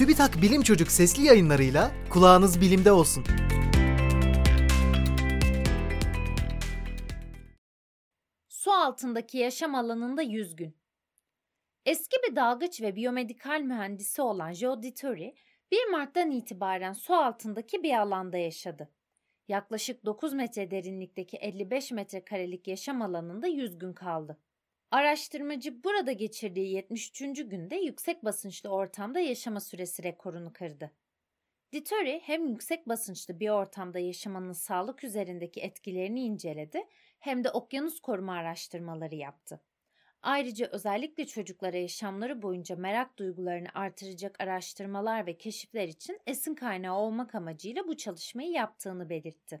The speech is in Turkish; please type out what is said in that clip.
TÜBİTAK Bilim Çocuk sesli yayınlarıyla kulağınız bilimde olsun. Su altındaki yaşam alanında 100 gün. Eski bir dalgıç ve biyomedikal mühendisi olan Joe Dittori, 1 Mart'tan itibaren su altındaki bir alanda yaşadı. Yaklaşık 9 metre derinlikteki 55 metrekarelik yaşam alanında 100 gün kaldı. Araştırmacı burada geçirdiği 73. günde yüksek basınçlı ortamda yaşama süresi rekorunu kırdı. Dittori hem yüksek basınçlı bir ortamda yaşamanın sağlık üzerindeki etkilerini inceledi hem de okyanus koruma araştırmaları yaptı. Ayrıca özellikle çocuklara yaşamları boyunca merak duygularını artıracak araştırmalar ve keşifler için esin kaynağı olmak amacıyla bu çalışmayı yaptığını belirtti.